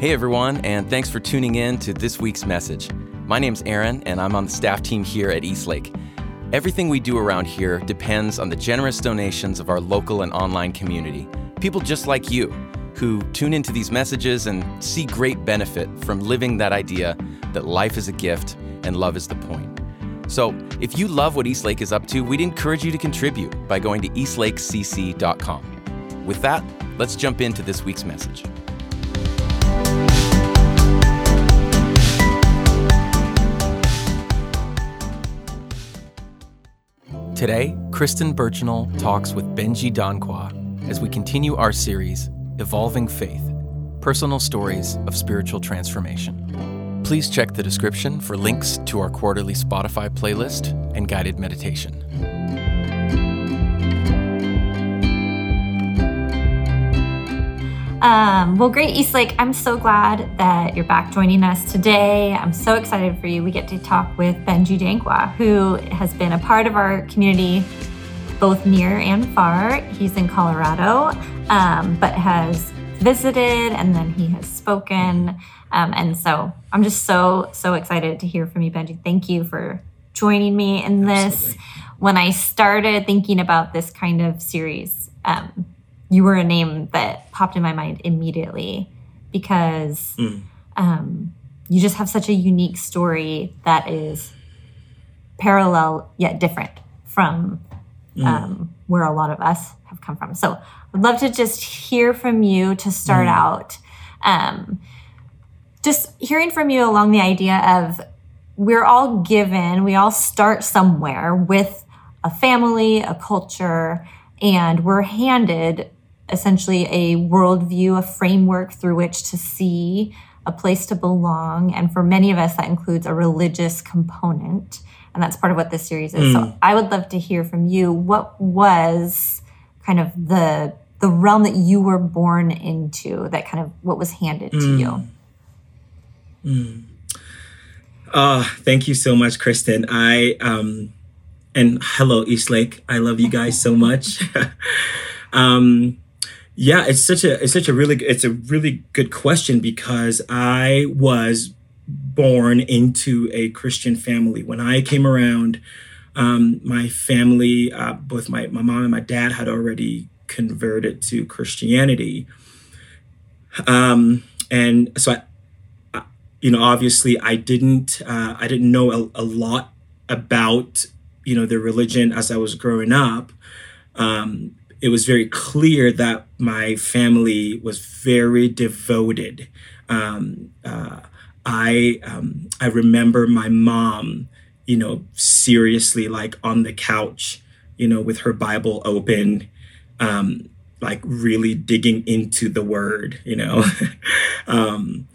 Hey everyone, and thanks for tuning in to this week's message. My name's Aaron, and I'm on the staff team here at Eastlake. Everything we do around here depends on the generous donations of our local and online community. People just like you who tune into these messages and see great benefit from living that idea that life is a gift and love is the point. So, if you love what Eastlake is up to, we'd encourage you to contribute by going to eastlakecc.com. With that, let's jump into this week's message. Today, Kristen Birchnell talks with Benjie Danquah as we continue our series, Evolving Faith Personal Stories of Spiritual Transformation. Please check the description for links to our quarterly Spotify playlist and guided meditation. Um, well, great, Eastlake. I'm so glad that you're back joining us today. I'm so excited for you. We get to talk with Benjie Danquah, who has been a part of our community both near and far. He's in Colorado, um, but has visited and then he has spoken. Um, and so I'm just so, so excited to hear from you, Benjie. Thank you for joining me in this. Absolutely. When I started thinking about this kind of series, um, you were a name that popped in my mind immediately because mm. um, you just have such a unique story that is parallel yet different from mm. um, where a lot of us have come from. So I'd love to just hear from you to start mm. out. Um, just hearing from you along the idea of we're all given, we all start somewhere with a family, a culture, and we're handed essentially a worldview, a framework through which to see a place to belong. And for many of us, that includes a religious component. And that's part of what this series is. Mm. So I would love to hear from you. What was kind of the the realm that you were born into, that kind of what was handed mm. to you? Mm. Uh, thank you so much, Kristen. I um and hello Eastlake. I love you guys so much. um yeah, it's such a it's such a really it's a really good question because I was born into a Christian family. When I came around, um, my family, uh, both my my mom and my dad, had already converted to Christianity, um, and so I, you know, obviously, I didn't uh, I didn't know a, a, lot about you know the religion as I was growing up. Um, it was very clear that my family was very devoted. Um, uh, I um, I remember my mom, you know, seriously like on the couch, you know, with her Bible open, um, like really digging into the Word, you know, um,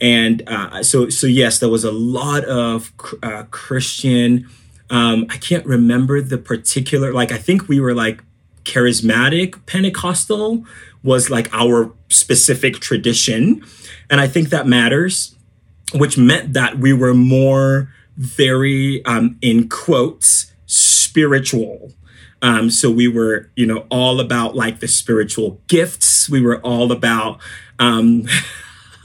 and uh, so so yes, there was a lot of uh, Christian. Um, I can't remember the particular. Like I think we were like charismatic Pentecostal was like our specific tradition. And I think that matters, which meant that we were more very, um, in quotes, spiritual. Um, so we were, you know, all about like the spiritual gifts. We were all about, um,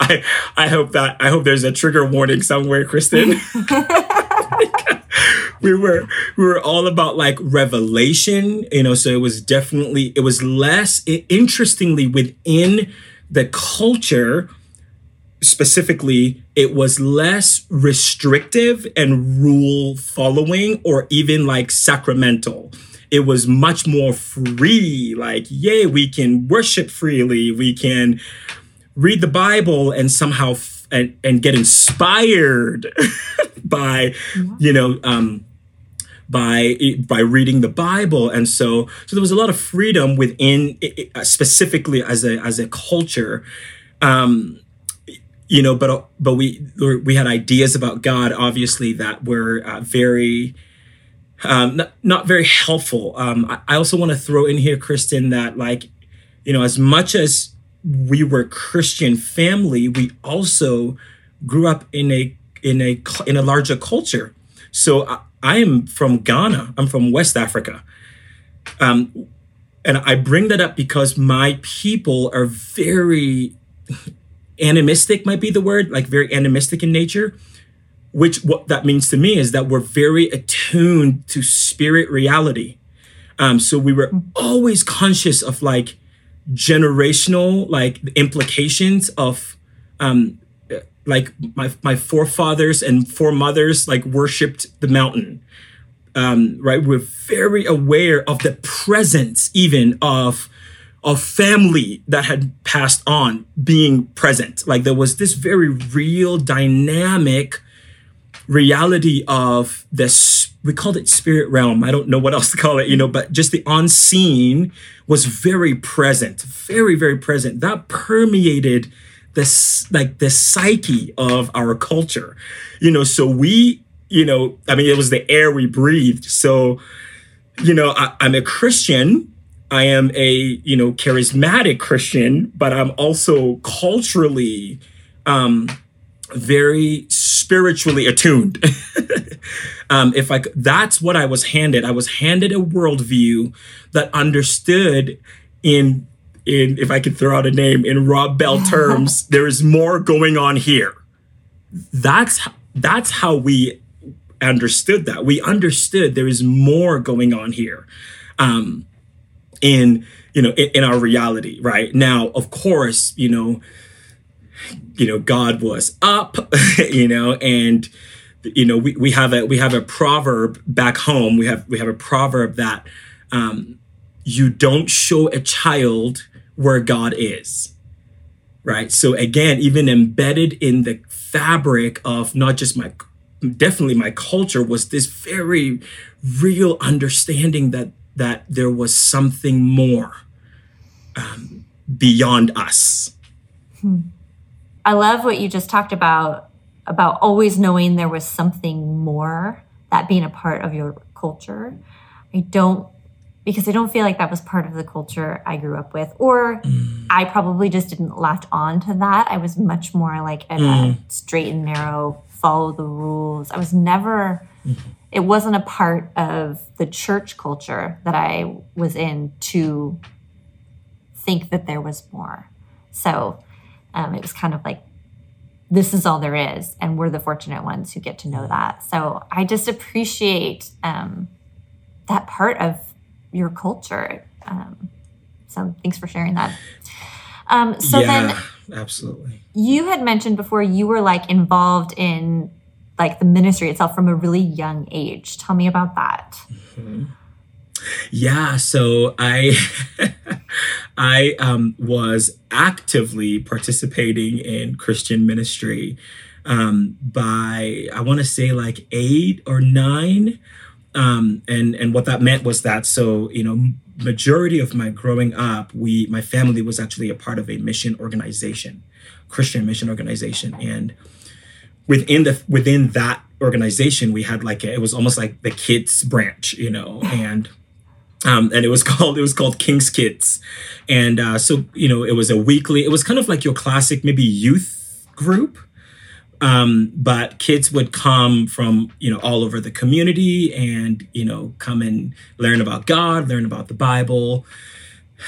I, I hope that, I hope there's a trigger warning somewhere, Kristen. we were we were all about like revelation you know so it was definitely it was less it, interestingly within the culture specifically it was less restrictive and rule following or even like sacramental. It was much more free like yay we can worship freely we can read the bible and somehow f- and, and get inspired by you know um by by reading the Bible, and so so there was a lot of freedom within specifically as a as a culture. Um, you know, but but we we had ideas about God, obviously, that were uh, very um, not, not very helpful. Um, I, I also want to throw in here, Kristen, that like you know, as much as we were Christian family, we also grew up in a in a in a larger culture. So uh, I am from Ghana. I'm from West Africa. Um, and I bring that up because my people are very, animistic might be the word, like very animistic in nature. Which what that means to me is that we're very attuned to spirit reality. Um, so we were always conscious of like generational like implications of um, like my my forefathers and foremothers like worshipped the mountain. Um, right, we're very aware of the presence even of of family that had passed on being present. Like there was this very real dynamic reality of this we called it spirit realm i don't know what else to call it you know but just the unseen was very present very very present that permeated this like the psyche of our culture you know so we you know i mean it was the air we breathed so you know I, i'm a christian I am a, you know, charismatic Christian, but I'm also culturally um, very spiritually attuned. um, if I, that's what I was handed. I was handed a worldview that understood in, in if I could throw out a name in Rob Bell terms, there is more going on here. That's that's how we understood that. We understood there is more going on here. Um, in you know in, in our reality right now of course you know you know god was up you know and you know we, we have a we have a proverb back home we have we have a proverb that um you don't show a child where god is right so again even embedded in the fabric of not just my definitely my culture was this very real understanding that that there was something more um, beyond us. Hmm. I love what you just talked about about always knowing there was something more that being a part of your culture. I don't because I don't feel like that was part of the culture I grew up with, or mm. I probably just didn't latch on to that. I was much more like a mm. straight and narrow, follow the rules. I was never mm-hmm it wasn't a part of the church culture that I was in to think that there was more. So um, it was kind of like, this is all there is. And we're the fortunate ones who get to know that. So I just appreciate um, that part of your culture. Um, so thanks for sharing that. Um, so yeah, then, absolutely. You had mentioned before you were like involved in like the ministry itself from a really young age. Tell me about that. Mm-hmm. Yeah, so I I um, was actively participating in Christian ministry um, by I want to say like eight or nine, um, and and what that meant was that so you know majority of my growing up, we my family was actually a part of a mission organization, Christian mission organization, and within the within that organization we had like a, it was almost like the kids branch you know and um, and it was called it was called King's Kids, and uh, so you know it was a weekly. It was kind of like your classic maybe youth group, um, but kids would come from you know all over the community and you know come and learn about God, learn about the Bible,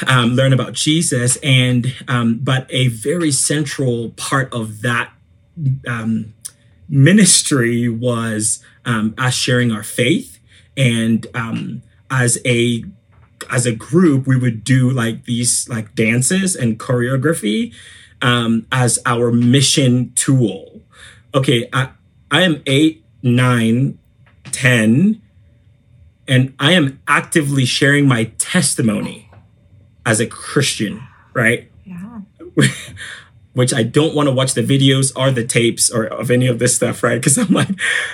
um, learn about Jesus, and um, but a very central part of that um, ministry was um, us sharing our faith. And um, as a as a group we would do like these like dances and choreography as our mission tool okay i i am eight nine ten and i am actively sharing my testimony as a christian right yeah which I don't want to watch the videos or the tapes or of any of this stuff, right? Because I'm like,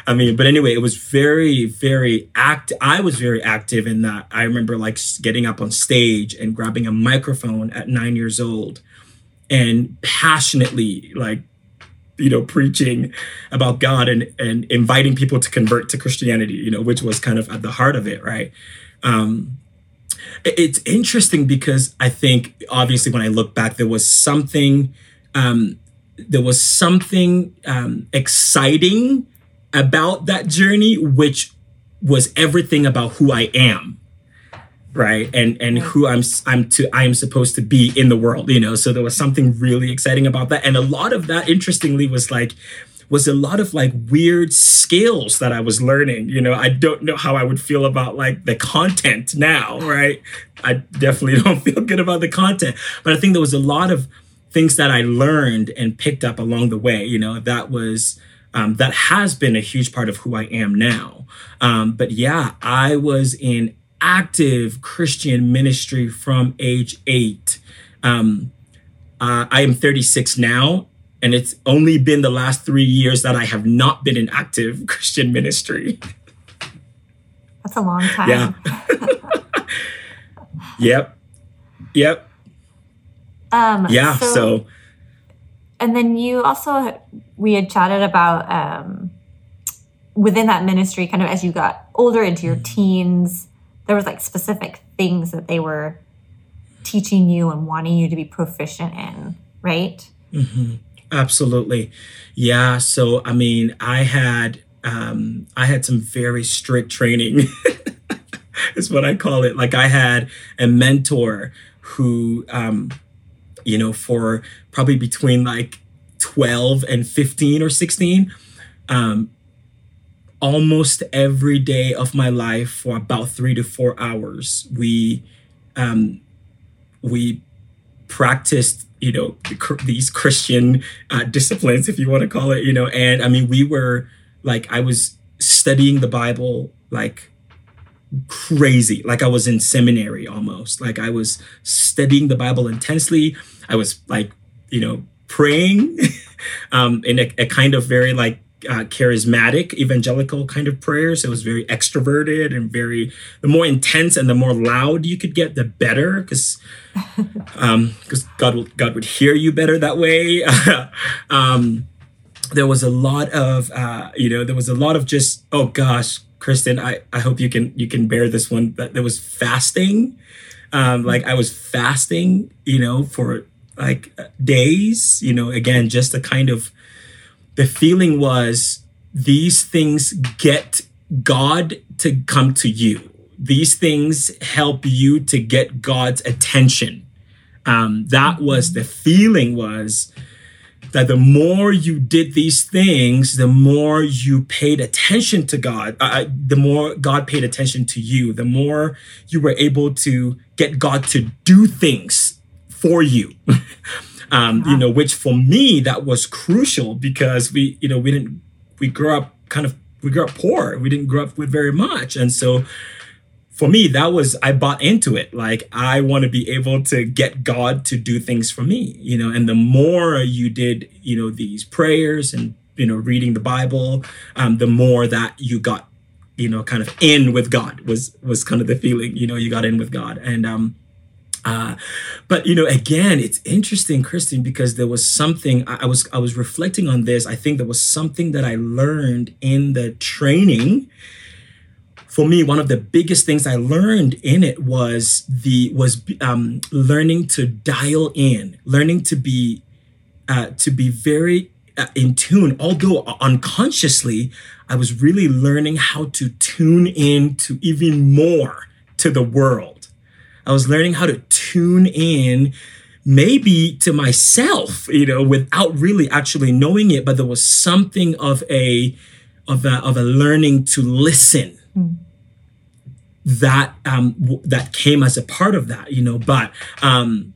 I mean, but anyway, it was very, very act. I was very active in that. I remember like getting up on stage and grabbing a microphone at nine years old and passionately like you know preaching about god and and inviting people to convert to christianity you know which was kind of at the heart of it right um it's interesting because i think obviously when i look back there was something um, there was something um, exciting about that journey, which was everything about who I am. Right? And and who i'm i'm to i'm supposed to be in the world you know? So there was something really exciting about that. And a lot of that interestingly was like was a lot of like weird skills that i was learning you know? I don't know how i would feel about like the content now right? I definitely don't feel good about the content. But i think there was a lot of things that i learned and picked up along the way you know? That was um, that has been a huge part of who I am now. Um, but yeah, I was in active Christian ministry from age eight. Um, uh, I am 36 now, and it's only been the last three years that I have not been in active Christian ministry. That's a long time. Yeah. yep. Yep. Um, yeah. So, so, and then you also, we had chatted about um, within that ministry, kind of as you got older into your teens, there was like specific things that they were teaching you and wanting you to be proficient in, right? Mm-hmm. Absolutely, yeah. So I mean, I had um, I had some very strict training. is what I call it. Like I had a mentor who, um, you know, for probably between like 12 and 15 or 16, um, almost every day of my life for about three to four hours. We um, we practiced, you know, these Christian uh, disciplines, if you want to call it, you know. And I mean, we were like, I was studying the Bible like crazy, like I was in seminary almost. Like I was studying the Bible intensely. I was like, you know, praying um, in a, a kind of very like uh, charismatic evangelical kind of prayers. It was very extroverted and very the more intense and the more loud you could get, the better, because um, because God will God would hear you better that way. um, there was a lot of uh, you know there was a lot of just oh gosh, Kristen, I I hope you can you can bear this one. But there was fasting. Um, like I was fasting, you know, for like days, you know, again, just a kind of the feeling was these things get God to come to you. These things help you to get God's attention. Um, that was the feeling was that the more you did these things, the more you paid attention to God, uh, uh the more God paid attention to you, the more you were able to get God to do things for you. um, you know, which for me that was crucial because we, you know, we didn't we grew up kind of we grew up poor. We didn't grow up with very much, and so for me that was I bought into it. Like I want to be able to get God to do things for me, you know. And the more you did, you know, these prayers and you know reading the Bible, um, the more that you got you know kind of in with god was was kind of the feeling you know you got in with god and um uh, but you know, again, it's interesting, Kristen, because there was something I, I was I was reflecting on this. I think there was something that I learned in the training. For me one of the biggest things i learned in it was the was um, learning to dial in learning to be uh, to be very uh, in tune. Although unconsciously i was really learning how to tune in to even more to the world. I was learning how to tune in maybe to myself, you know, without really actually knowing it, but there was something of a of a, of a learning to listen. Mm. That um w- that came as a part of that, you know, but um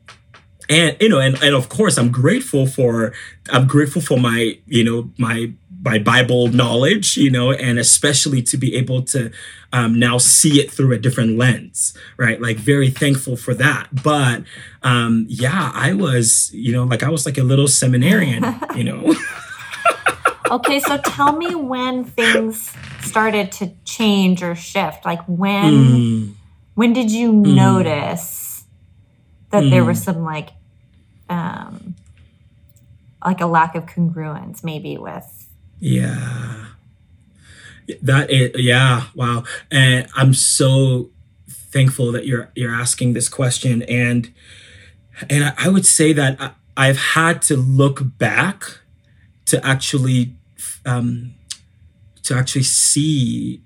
and you know and, and of course i'm grateful for i'm grateful for my you know my my bible knowledge you know and especially to be able to um, now see it through a different lens right like very thankful for that but um yeah i was you know like i was like a little seminarian you know okay so tell me when things started to change or shift like when mm. when did you mm. notice that mm. there was some like um, like a lack of congruence maybe with yeah. That is yeah wow. And i'm so thankful that you're you're asking this question. And and i, would say that I, i've had to look back to actually um to actually see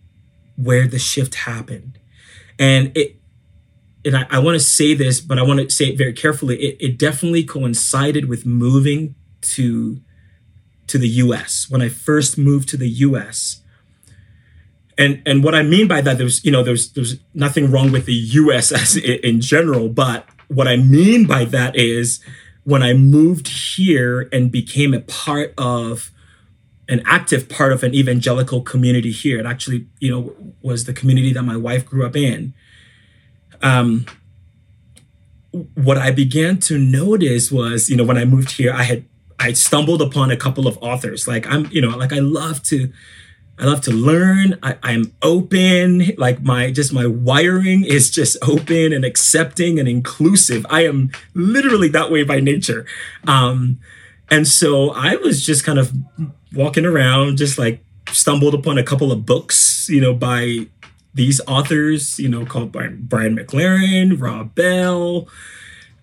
where the shift happened. And it and I, I want to say this, but I want to say it very carefully. It, it definitely coincided with moving to to the U.S. When I first moved to the U.S. And and what I mean by that, there's you know there's there's nothing wrong with the U.S. as in general, but what I mean by that is when I moved here and became a part of an active part of an evangelical community here. It actually, you know, was the community that my wife grew up in. Um, what I began to notice was, you know, when I moved here, I had I stumbled upon a couple of authors. Like I'm, you know, like I love to I love to learn. I, I'm open. Like my just my wiring is just open and accepting and inclusive. I am literally that way by nature. Um, and so I was just kind of walking around, just like stumbled upon a couple of books, you know, by these authors, you know, called by Brian McLaren, Rob Bell,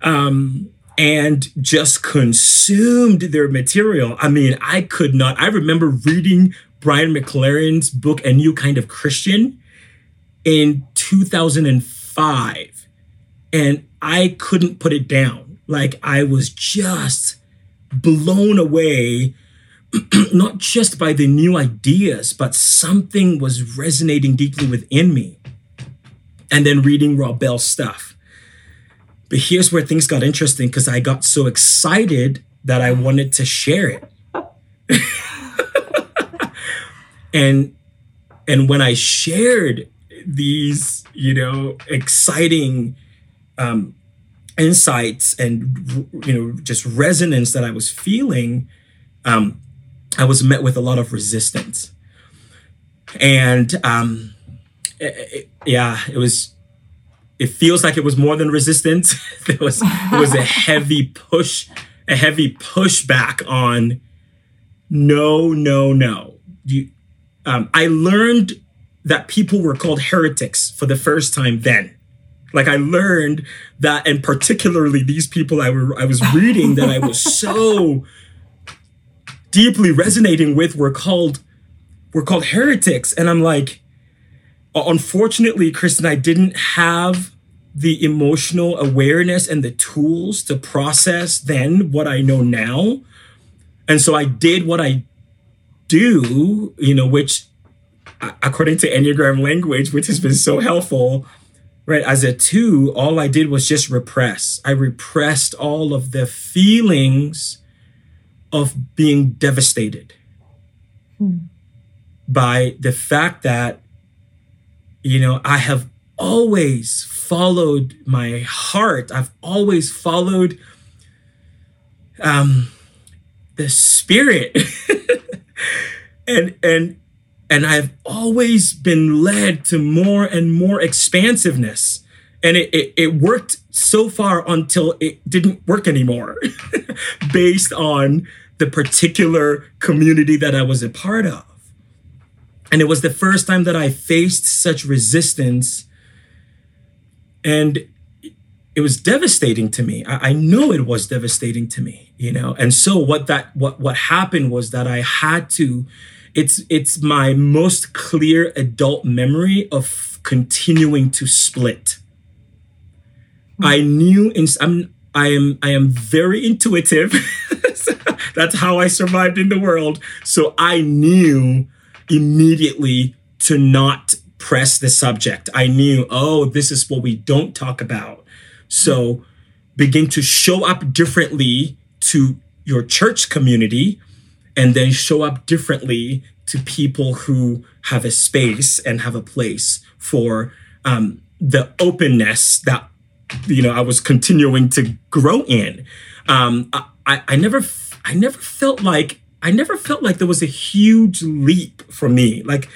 um, and just consumed their material. I mean, I could not, I remember reading Brian McLaren's book, A New Kind of Christian, in 2005. And I couldn't put it down. Like, I was just blown away, not just by the new ideas, but something was resonating deeply within me. And then reading Rob Bell's stuff. But here's where things got interesting because I got so excited that I wanted to share it. and and when I shared these, you know, exciting um, insights and you know just resonance that I was feeling, um, I was met with a lot of resistance, and um, it, it, yeah, it was. It feels like it was more than resistance. there was it was a heavy push, a heavy pushback on. No, no, no. You, um, I learned that people were called heretics for the first time then. Like I learned that, and particularly these people I were I was reading that I was so deeply resonating with were called were called heretics, and I'm like, unfortunately, Kristen, I didn't have the emotional awareness and the tools to process then what I know now, and so I did what I do, you know, which according to Enneagram language, which has been so helpful, right? As a two, all I did was just repress. I repressed all of the feelings of being devastated hmm. by the fact that, you know, I have always followed my heart. I've always followed um, the spirit. and and and I've always been led to more and more expansiveness. And it, it, it worked so far until it didn't work anymore, based on the particular community that I was a part of. And it was the first time that I faced such resistance. And it was devastating to me. I, I know it was devastating to me, you know. And so what that what what happened was that I had to it's it's my most clear adult memory of continuing to split. Mm-hmm. I knew in, I'm I am I am very intuitive. That's how I survived in the world. So I knew immediately to not press the subject. I knew, oh, this is what we don't talk about. So begin to show up differently to your church community and then show up differently to people who have a space and have a place for um, the openness that you know I was continuing to grow in. Um, I, I never I never felt like I never felt like there was a huge leap for me. Like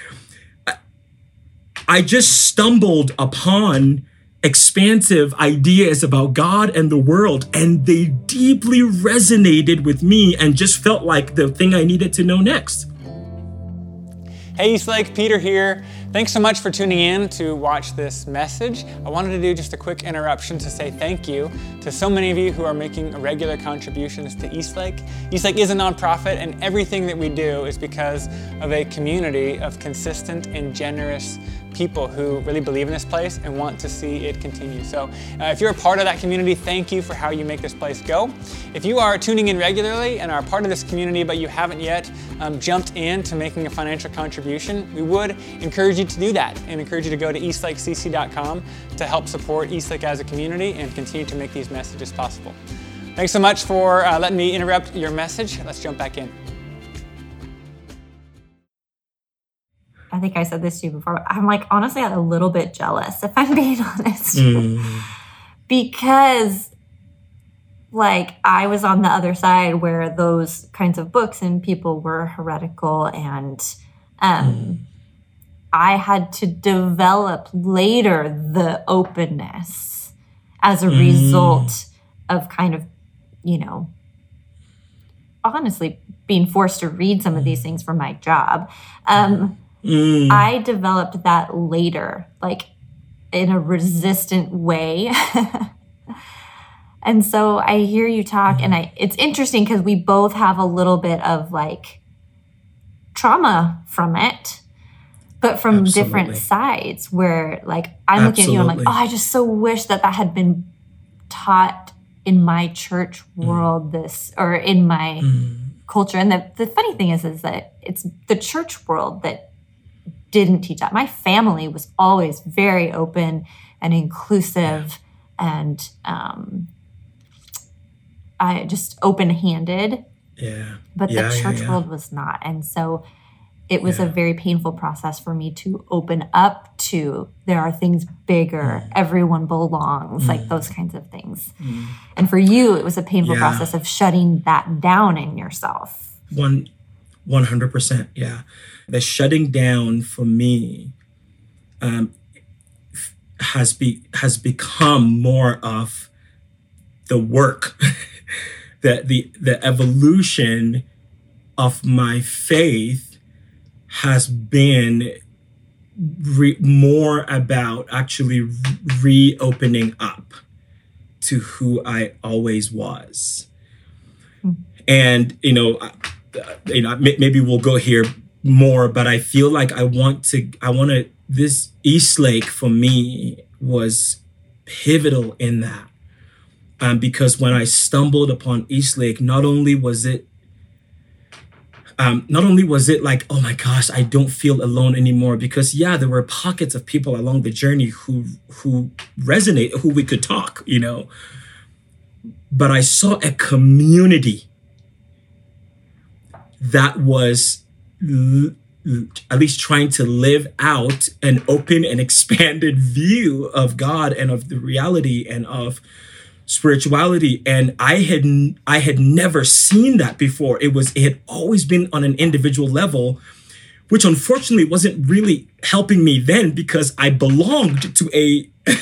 I just stumbled upon expansive ideas about God and the world, and they deeply resonated with me and just felt like the thing I needed to know next. Hey Eastlake, Peter here. Thanks so much for tuning in to watch this message. I wanted to do just a quick interruption to say thank you to so many of you who are making regular contributions to Eastlake. Eastlake is a nonprofit, and everything that we do is because of a community of consistent and generous people who really believe in this place and want to see it continue. So, uh, if you're a part of that community, thank you for how you make this place go. If you are tuning in regularly and are part of this community, but you haven't yet um, jumped into making a financial contribution, we would encourage you to do that and encourage you to go to eastlakecc.com to help support Eastlake as a community and continue to make these messages possible. Thanks so much for uh, letting me interrupt your message. Let's jump back in. I think I said this to you before. I'm like honestly a little bit jealous, if I'm being honest, mm. because like I was on the other side where those kinds of books and people were heretical, and um, mm. I had to develop later the openness as a mm. result of kind of, you know, honestly being forced to read some of these things for my job. Um, Mm. I developed that later, like in a resistant way. and so I hear you talk and I it's interesting because we both have a little bit of like trauma from it but from Absolutely. different sides where like I'm Absolutely. looking at you I'm like oh I just so wish that that had been taught in my church mm. world mm. this or in my mm. culture and the, the funny thing is is that it's the church world that didn't teach that. My family was always very open and inclusive and um, I just open handed. Yeah. But yeah, the church yeah, yeah. world was not. And so it was a very painful process for me to open up to there are things bigger, mm. everyone belongs, mm. like those kinds of things. Mm. And for you, it was a painful process of shutting that down in yourself. One 100%. Yeah. The shutting down for me um, has be has become more of the work, that the the evolution of my faith has been re- more about actually re- reopening up to who I always was. Mm. And you know, you know, maybe we'll go here more, but I feel like I want to, I want to, this Eastlake for me was pivotal in that. Um, because when I stumbled upon Eastlake, not only was it um, not only was it like, oh my gosh, I don't feel alone anymore, because yeah, there were pockets of people along the journey who who resonate, who we could talk, you know. But I saw a community that was at least trying to live out an open and expanded view of God and of the reality and of spirituality. And i had i had never seen that before. It was it had always been on an individual level which unfortunately wasn't really helping me then because i belonged to a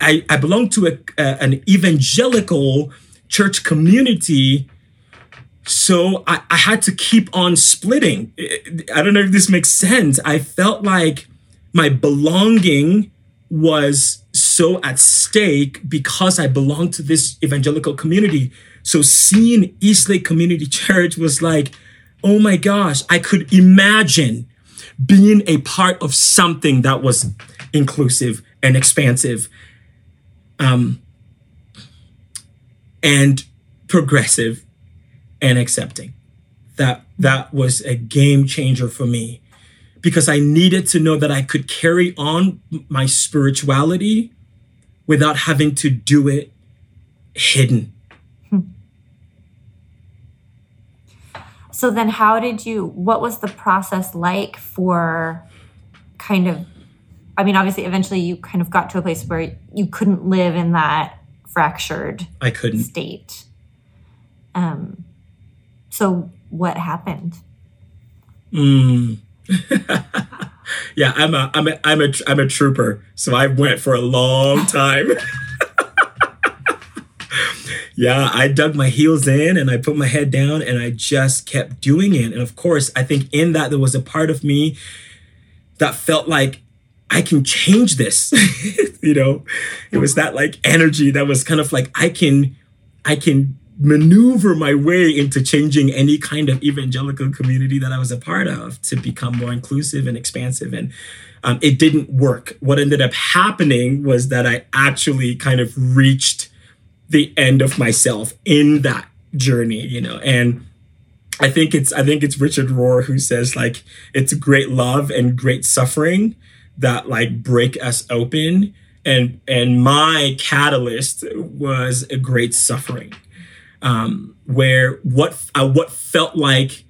I, I belonged to a, a, an evangelical church community so I, I had to keep on splitting. I don't know if this makes sense. I felt like my belonging was so at stake because I belonged to this evangelical community. So seeing Eastlake Community Church was like, oh my gosh, I could imagine being a part of something that was inclusive and expansive um, and progressive and accepting. That that was a game changer for me because I needed to know that I could carry on my spirituality without having to do it hidden. Hmm. So then how did you what was the process like for kind of I mean obviously eventually you kind of got to a place where you couldn't live in that fractured I couldn't state. Um so what happened? Mm. yeah, I'm a I'm a I'm a I'm a trooper. So I went for a long time. yeah, I dug my heels in and I put my head down and I just kept doing it. And of course, I think in that there was a part of me that felt like I can change this. you know, it was that like energy that was kind of like I can I can maneuver my way into changing any kind of evangelical community that I was a part of to become more inclusive and expansive. And um, it didn't work. What ended up happening was that I actually kind of reached the end of myself in that journey, you know, and I think it's I think it's Richard Rohr who says like it's great love and great suffering that like break us open and and my catalyst was a great suffering um, where what uh, what felt like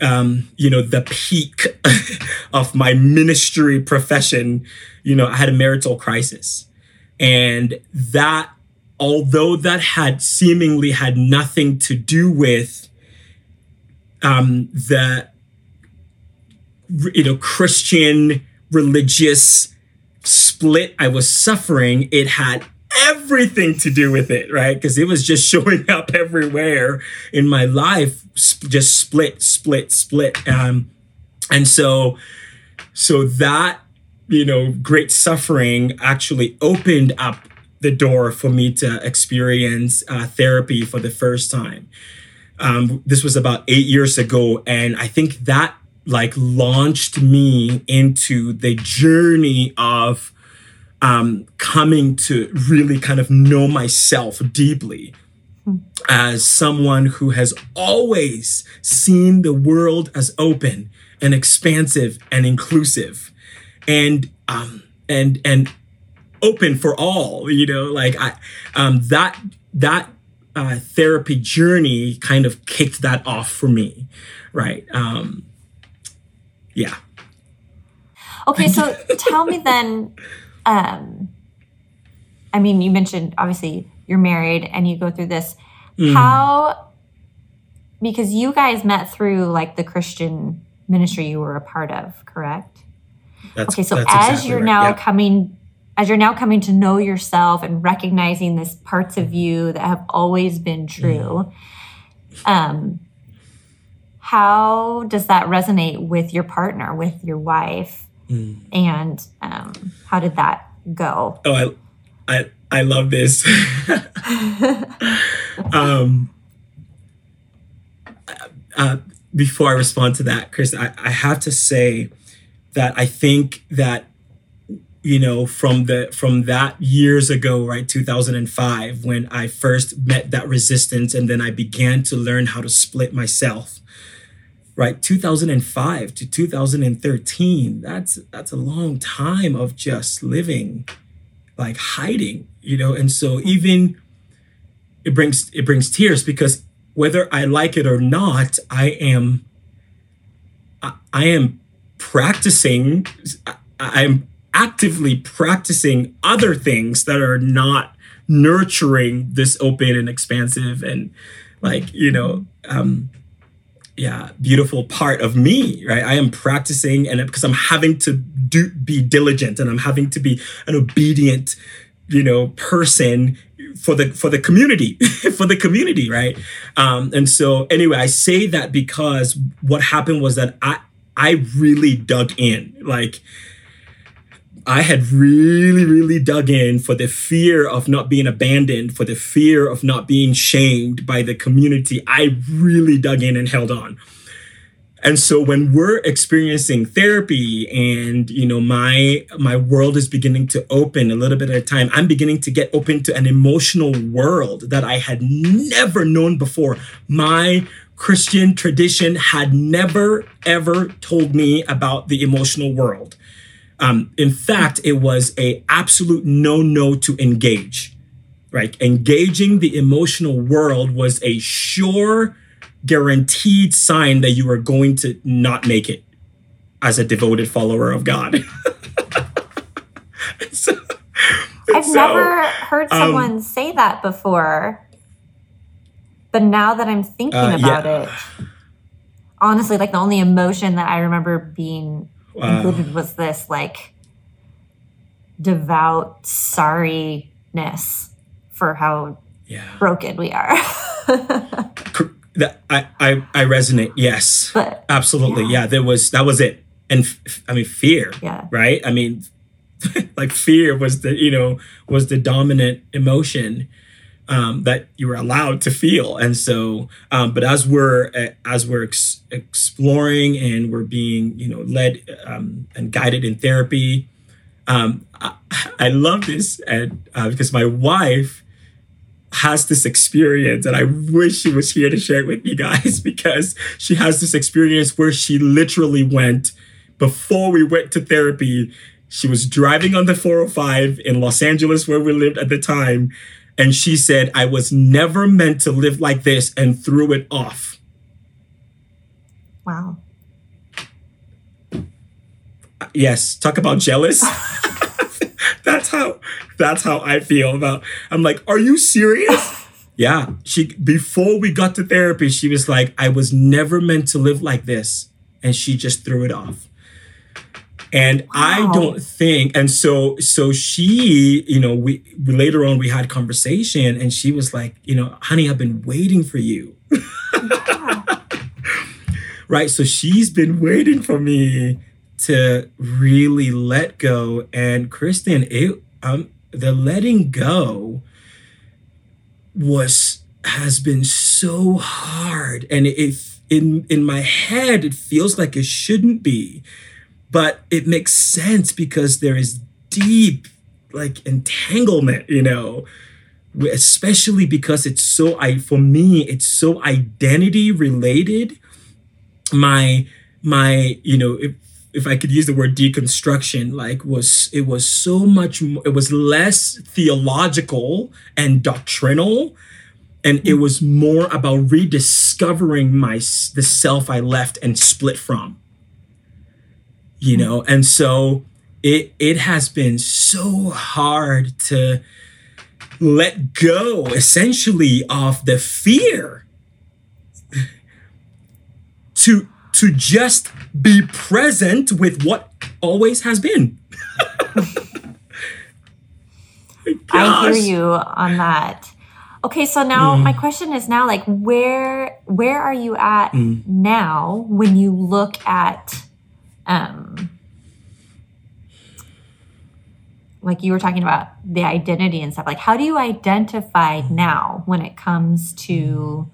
um, you know the peak of my ministry profession you know i had a marital crisis. And that although that had seemingly had nothing to do with um, the you know christian religious split I was suffering, it had everything to do with it, right? Because it was just showing up everywhere in my life, just split, split, split. Um, and so, so that you know, great suffering actually opened up the door for me to experience uh, therapy for the first time. Um, this was about eight years ago, and I think that like launched me into the journey of um, coming to really kind of know myself deeply as someone who has always seen the world as open and expansive and inclusive and um, and and open for all you know like i um, that that uh, therapy journey kind of kicked that off for me right um, yeah. Okay, so tell me then. Um, I mean, you mentioned obviously you're married and you go through this. Mm. How? Because you guys met through like the Christian ministry you were a part of, correct? That's, okay, so as exactly you're right. now coming as you're now coming to know yourself and recognizing these parts of you that have always been true mm. um how does that resonate with your partner, with your wife? Mm. And um, how did that go? Oh, I, I, I love this. um, uh, before I respond to that, Chris, I, I have to say that I think that you know from the from that years ago right 2005 when i first met that resistance and then i began to learn how to split myself right 2005 to 2013 that's that's a long time of just living like hiding you know? And so even it brings it brings tears because whether i like it or not i am i, I am practicing i'm actively practicing other things that are not nurturing this open and expansive and like you know um yeah beautiful part of me right? I am practicing and because i'm having to do be diligent and i'm having to be an obedient you know person for the for the community for the community right? Um and so anyway i say that because what happened was that i i really dug in. Like I had really, really dug in for the fear of not being abandoned, for the fear of not being shamed by the community. I really dug in and held on. And so when we're experiencing therapy and you know my my world is beginning to open a little bit at a time, I'm beginning to get open to an emotional world that I had never known before. My Christian tradition had never ever told me about the emotional world. Um, in fact, it was a absolute no no to engage. Right, engaging the emotional world was a sure, guaranteed sign that you were going to not make it as a devoted follower of God. so, I've so, never heard um, someone um, say that before, but now that I'm thinking uh, about yeah. it, honestly, like the only emotion that I remember being wow. included was this like devout sorryness for how yeah. broken we are. that I, I I resonate. Yes, but, absolutely. Yeah. yeah. there was that was it. And f- I mean, fear. Yeah. Right. I mean, like fear was the you know was the dominant emotion. Um, that you were allowed to feel. And so, um, but as we're as we're ex- exploring and we're being you know led um, and guided in therapy, um, I, I, love this and uh, because my wife has this experience and I wish she was here to share it with you guys because she has this experience where she literally went before we went to therapy she was driving on the 405 in Los Angeles, where we lived at the time. And she said, I was never meant to live like this and threw it off. Wow. Yes, talk about jealous. that's how that's how I feel about I'm like, are you serious? yeah. She before we got to therapy, she was like, I was never meant to live like this. And she just threw it off and wow. i don't think and so so she you know we later on we had conversation and she was like you know honey i've been waiting for you. Right? So she's been waiting for me to really let go. And kristen it um the letting go was has been so hard. And it in in my head it feels like it shouldn't be but it makes sense because there is deep like entanglement you know? Especially because it's so i for me it's so identity related. My my you know if if i could use the word deconstruction like was it was so much more, it was less theological and doctrinal and it was more about rediscovering my the self i left and split from you know and so it it has been so hard to let go essentially of the fear to to just be present with what always has been I hear you on that. Okay, so now mm. my question is now like where where are you at mm. now when you look at um, like you were talking about the identity and stuff like how do you identify now when it comes to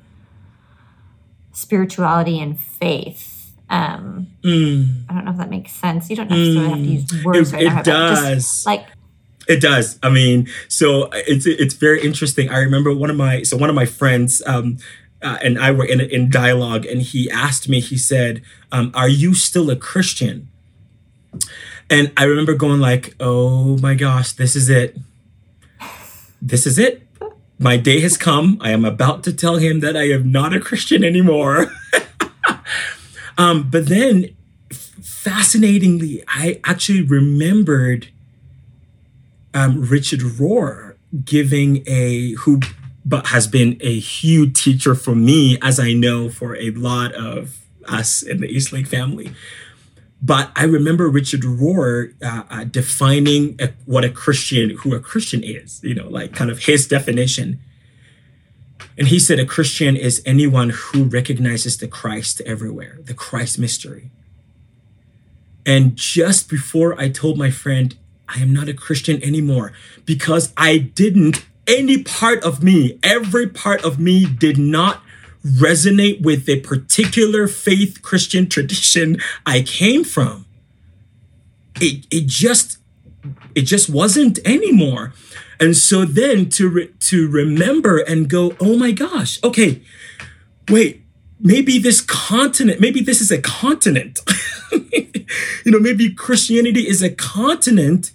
spirituality and faith um mm. i don't know if that makes sense you don't necessarily mm. have to use mm. words it, right it now, does like it does i mean so it's it's very interesting i remember one of my so one of my friends um uh, and I were in in dialogue, and he asked me. He said, um, "Are you still a Christian?" And I remember going like, "Oh my gosh, this is it. This is it. My day has come. I am about to tell him that I am not a Christian anymore." um, but then, fascinatingly, I actually remembered um, Richard Rohr giving a who but has been a huge teacher for me, as I know for a lot of us in the Eastlake family. But I remember Richard Rohr uh, uh, defining a, what a Christian, who a Christian is, you know, like kind of his definition. And he said a Christian is anyone who recognizes the Christ everywhere, the Christ mystery. And just before I told my friend, I am not a Christian anymore because I didn't any part of me, every part of me did not resonate with the particular faith Christian tradition I came from. It, it just it just wasn't anymore. And so then to re- to remember and go, "Oh my gosh. Okay. Wait, maybe this continent, maybe this is a continent. you know, maybe Christianity is a continent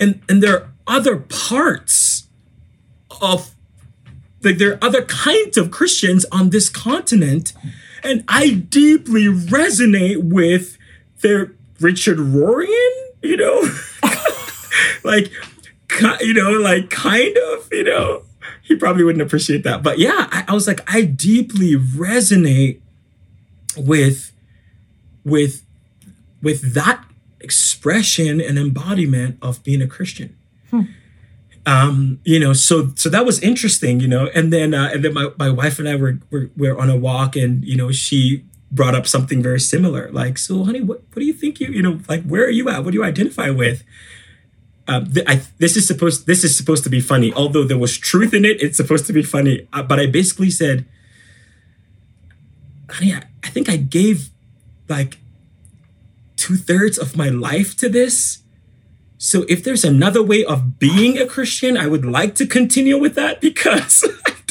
and and there are other parts of like there are other kinds of Christians on this continent, and I deeply resonate with their Richard Rohrian, you know, like you know, like kind of, you know, he probably wouldn't appreciate that, but yeah, I, I was like, I deeply resonate with with with that expression and embodiment of being a Christian. Hmm um, you know, so so that was interesting, you know. And then uh, and then my, my wife and I were, were were on a walk, and you know, she brought up something very similar, like, so honey, what what do you think you you know, like, where are you at? What do you identify with? um, th- I, this is supposed this is supposed to be funny. Although there was truth in it, it's supposed to be funny. Uh, but I basically said, "Honey, I, I think I gave like two thirds of my life to this. So if there's another way of being a Christian, I would like to continue with that because."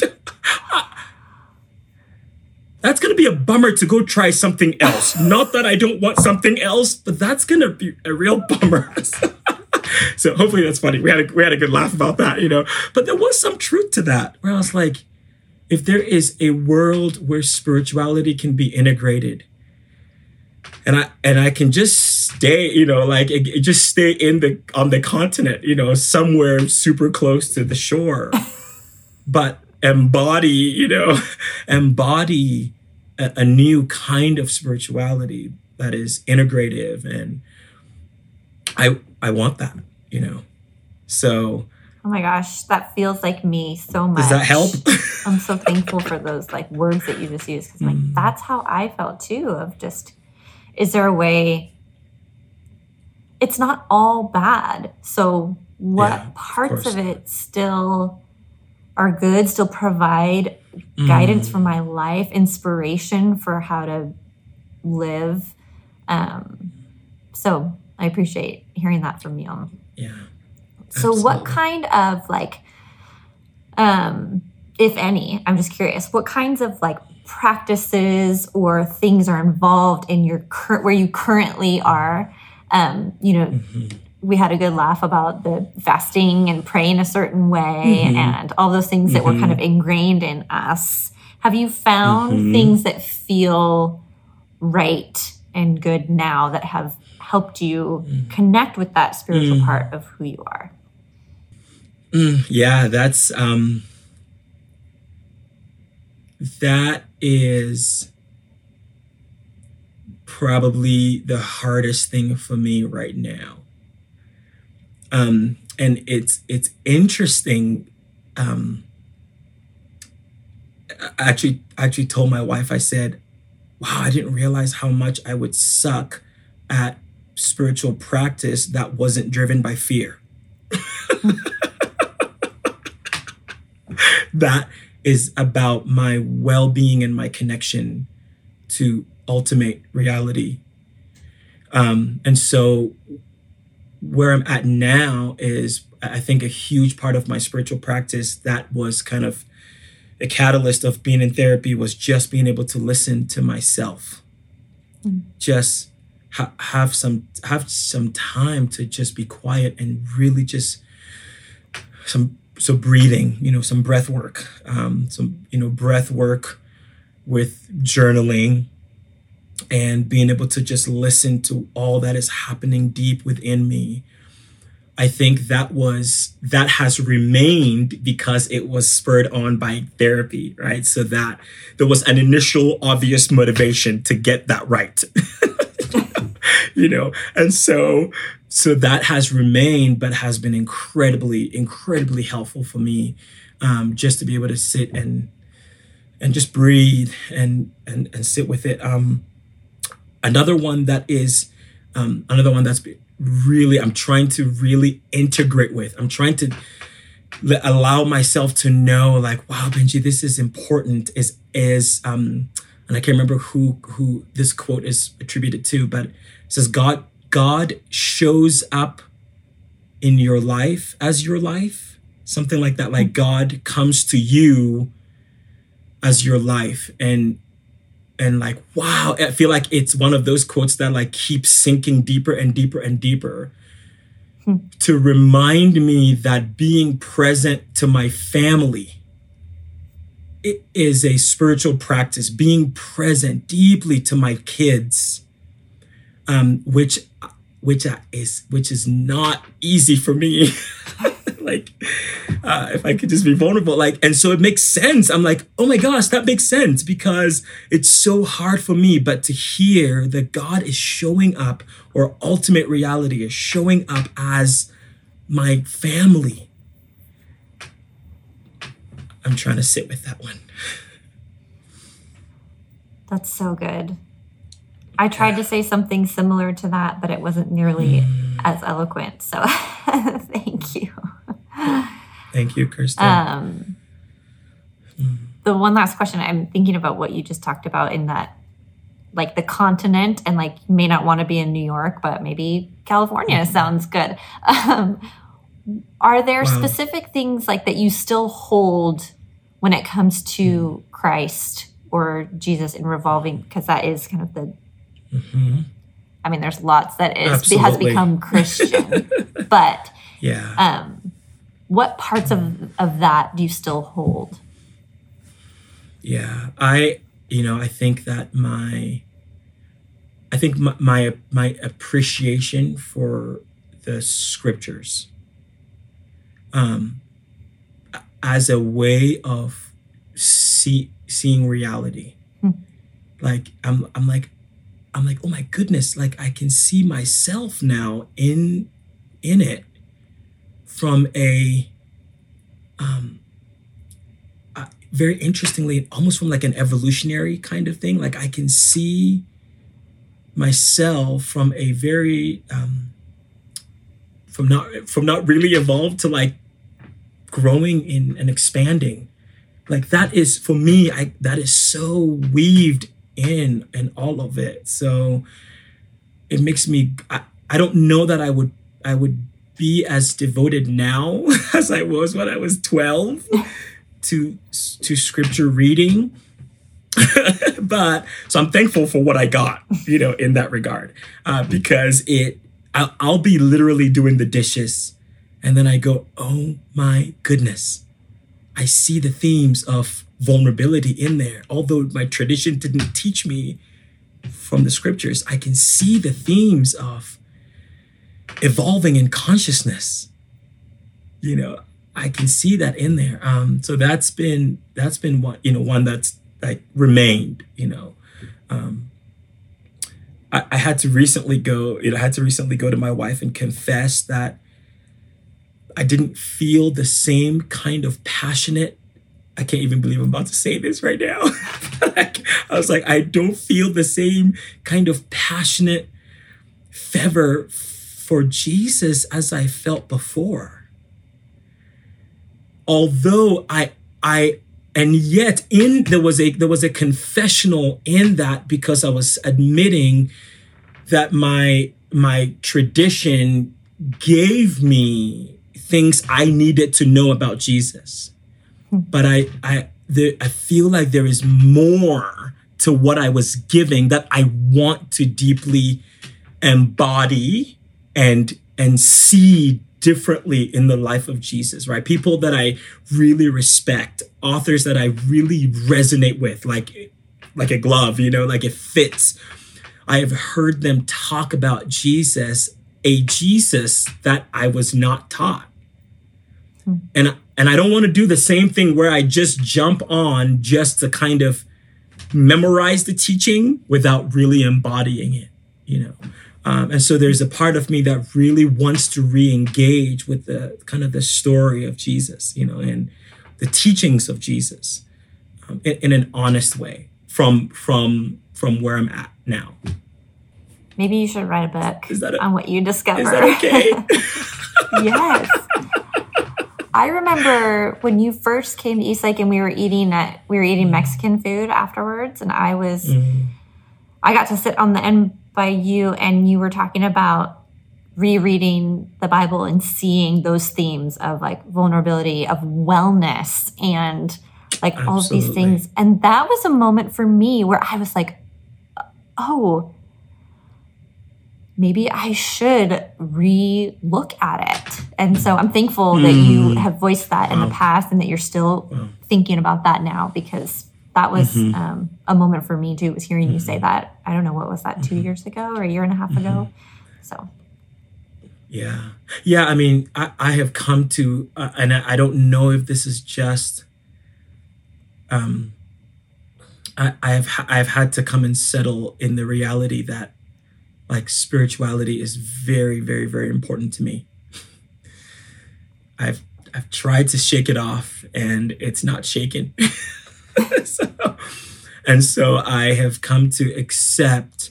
that's going to be a bummer to go try something else. Not that I don't want something else, but that's going to be a real bummer. so hopefully that's funny. We had a we had a good laugh about that, you know. But there was some truth to that where I was like, if there is a world where spirituality can be integrated, and I and I can just stay, you know, like it, it just stay in the on the continent, you know, somewhere super close to the shore, but embody, you know, embody a, a new kind of spirituality that is integrative and I I want that, you know. So Oh my gosh, that feels like me so much. Does that help? I'm so thankful for those like words that you just used because like Mm. that's how I felt too. Of just, is there a way? It's not all bad. So what Yeah, parts of, course. it still are good? Still provide guidance Mm. for my life, inspiration for how to live. Um, so I appreciate hearing that from you. yeah. So what kind of like um if any, I'm just curious, what kinds of like practices or things are involved in your current where you currently are? Um, you know, Mhm. we had a good laugh about the fasting and praying a certain way Mhm. and all those things that were kind of ingrained in us. Have you found Mhm. things that feel right and good now that have helped you connect with that spiritual Mm. part of who you are? Mm, yeah, that's um that is probably the hardest thing for me right now. Um and it's it's interesting um I actually actually told my wife I said, "Wow, I didn't realize how much I would suck at spiritual practice that wasn't driven by fear." that is about my well-being and my connection to ultimate reality um, and so where i'm at now is i think a huge part of my spiritual practice that was kind of a catalyst of being in therapy was just being able to listen to myself Mm. just ha- have some have some time to just be quiet and really just some so breathing you know some breath work um, some you know breath work with journaling and being able to just listen to all that is happening deep within me. I think that was that has remained because it was spurred on by therapy right? So that there was an initial obvious motivation to get that right. You know and so so that has remained but has been incredibly incredibly helpful for me um, just to be able to sit and and just breathe and and and sit with it. Um another one that is um another one that's really i'm trying to really integrate with. I'm trying to allow myself to know like wow Benjie this is important is is um and i can't remember who who this quote is attributed to but says god god shows up in your life as your life something like that like god comes to you as your life and and like wow i feel like it's one of those quotes that like keeps sinking deeper and deeper and deeper Hmm. to remind me that being present to my family it is a spiritual practice being present deeply to my kids um which which is which is not easy for me like uh, if I could just be vulnerable. Like, and so it makes sense. I'm like, oh my gosh, that makes sense because it's so hard for me. But to hear that God is showing up, or ultimate reality is showing up as my family. I'm trying to sit with that one. That's so good. I tried to say something similar to that, but it wasn't nearly as eloquent. So thank you. Thank you, Kristen. Um, the one last question I'm thinking about what you just talked about in that, like the continent, and like you may not want to be in New York, but maybe California Mm-hmm. sounds good. Um, are there Wow. specific things like that you still hold when it comes to Christ or Jesus in revolving? Because that is kind of the. Mhm. I mean, there's lots that is has become Christian, but Yeah. um, what parts of of that do you still hold? Yeah, I, you know, I think that my, I think my my, my appreciation for the scriptures, um, as a way of see seeing reality, Hmm. like I'm I'm like, I'm like, oh my goodness, like I can see myself now in in it from a um uh, very interestingly almost from like an evolutionary kind of thing. Like i can see myself from a very um from not from not really evolved to like growing in and expanding. Like that is for me i that is so weaved in and all of it. So it makes me i, I don't know that i would i would be as devoted now as i was when i was 12 to to scripture reading. But so i'm thankful for what i got you know in that regard uh, because it I'll, I'll be literally doing the dishes and then i go oh my goodness. I see the themes of vulnerability in there. Although my tradition didn't teach me from the scriptures i can see the themes of evolving in consciousness. You know i can see that in there. Um so that's been that's been one you know one that's like remained you know. Um I, I had to recently go you know i had to recently go to my wife and confess that i didn't feel the same kind of passionate i can't even believe i'm about to say this right now like, i was like i don't feel the same kind of passionate fervor for jesus as i felt before although I I and yet in there was a there was a confessional in that because I was admitting that my my tradition gave me things I needed to know about Jesus. But I I the, I feel like there is more to what I was giving that I want to deeply embody and and see differently in the life of Jesus, right? People that I really respect, authors that I really resonate with, like like a glove, you know, like it fits. I have heard them talk about Jesus, a Jesus that I was not taught. Hmm. And and I don't want to do the same thing where I just jump on just to kind of memorize the teaching without really embodying it, you know. Um, and so there's a part of me that really wants to re-engage with the kind of the story of Jesus, you know, and the teachings of Jesus um, in, in an honest way from from from where I'm at now. Maybe you should write a book a- on what you discover. Is that okay? yes. I remember when you first came to Eastlake and we were eating at we were eating Mexican food afterwards, and I was Mm. I got to sit on the end by you, and you were talking about rereading the Bible and seeing those themes of like vulnerability, of wellness, and like all of these things. And that was a moment for me where I was like, oh, maybe I should re look at it. And so I'm thankful that you have voiced that in the past and that you're still Wow. thinking about that now because that was Mhm. um, a moment for me too, was hearing you say that. I don't know, what was that, two years ago or a year and a half ago? So, Yeah. Yeah. I mean, I, I have come to, uh, and I, I don't know if this is just, um, I, I have I've had to come and settle in the reality that like spirituality is very, very, very important to me. I've I've tried to shake it off and it's not shaken. so, and so I have come to accept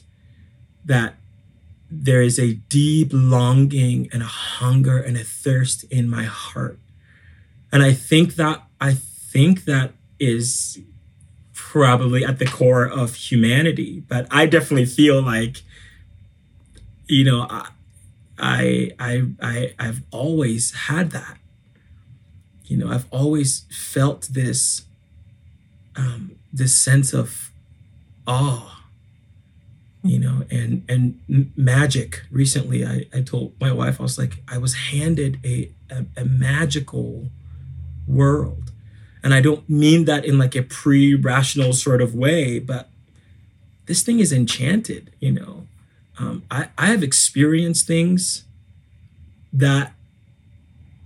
that there is a deep longing and a hunger and a thirst in my heart. And I think that I think that is probably at the core of humanity. But I definitely feel like, you know, I I I, I I've always had that. You know, I've always felt this um, this sense of awe you know and and magic. Recently I, I told my wife i was like i was handed a, a, a magical world. And i don't mean that in like a pre-rational sort of way but this thing is enchanted you know um, I, I have experienced things that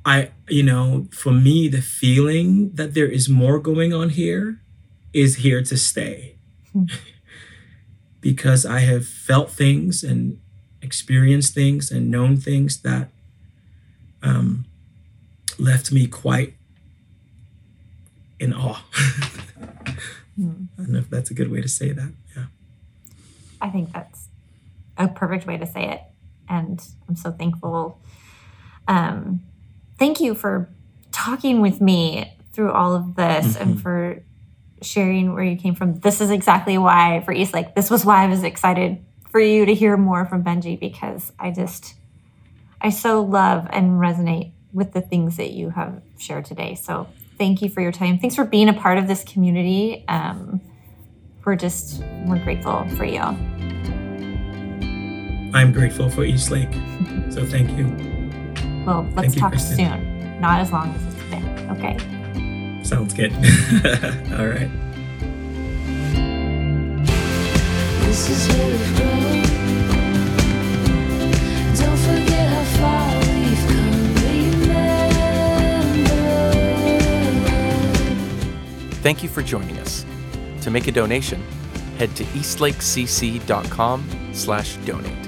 i you know for me the feeling that there is more going on here is here to stay hmm because I have felt things and experienced things and known things that um, left me quite in awe. mm. I don't know if that's a good way to say that. Yeah. I think that's a perfect way to say it. And I'm so thankful. Um, thank you for talking with me through all of this mm-hmm. and for sharing where you came from. This is exactly why for Eastlake, this was why I was excited for you to hear more from Benjie because I just, I so love and resonate with the things that you have shared today. So thank you for your time. Thanks for being a part of this community. Um, we're just, we're grateful for you. I'm grateful for Eastlake. so thank you. Well, let's thank talk you, soon. Not as long as today. Okay. Sounds good. All right. This is where we've grown. Don't forget how far we've come. Remember. Thank you for joining us. To make a donation, head to eastlakecc.com slash donate.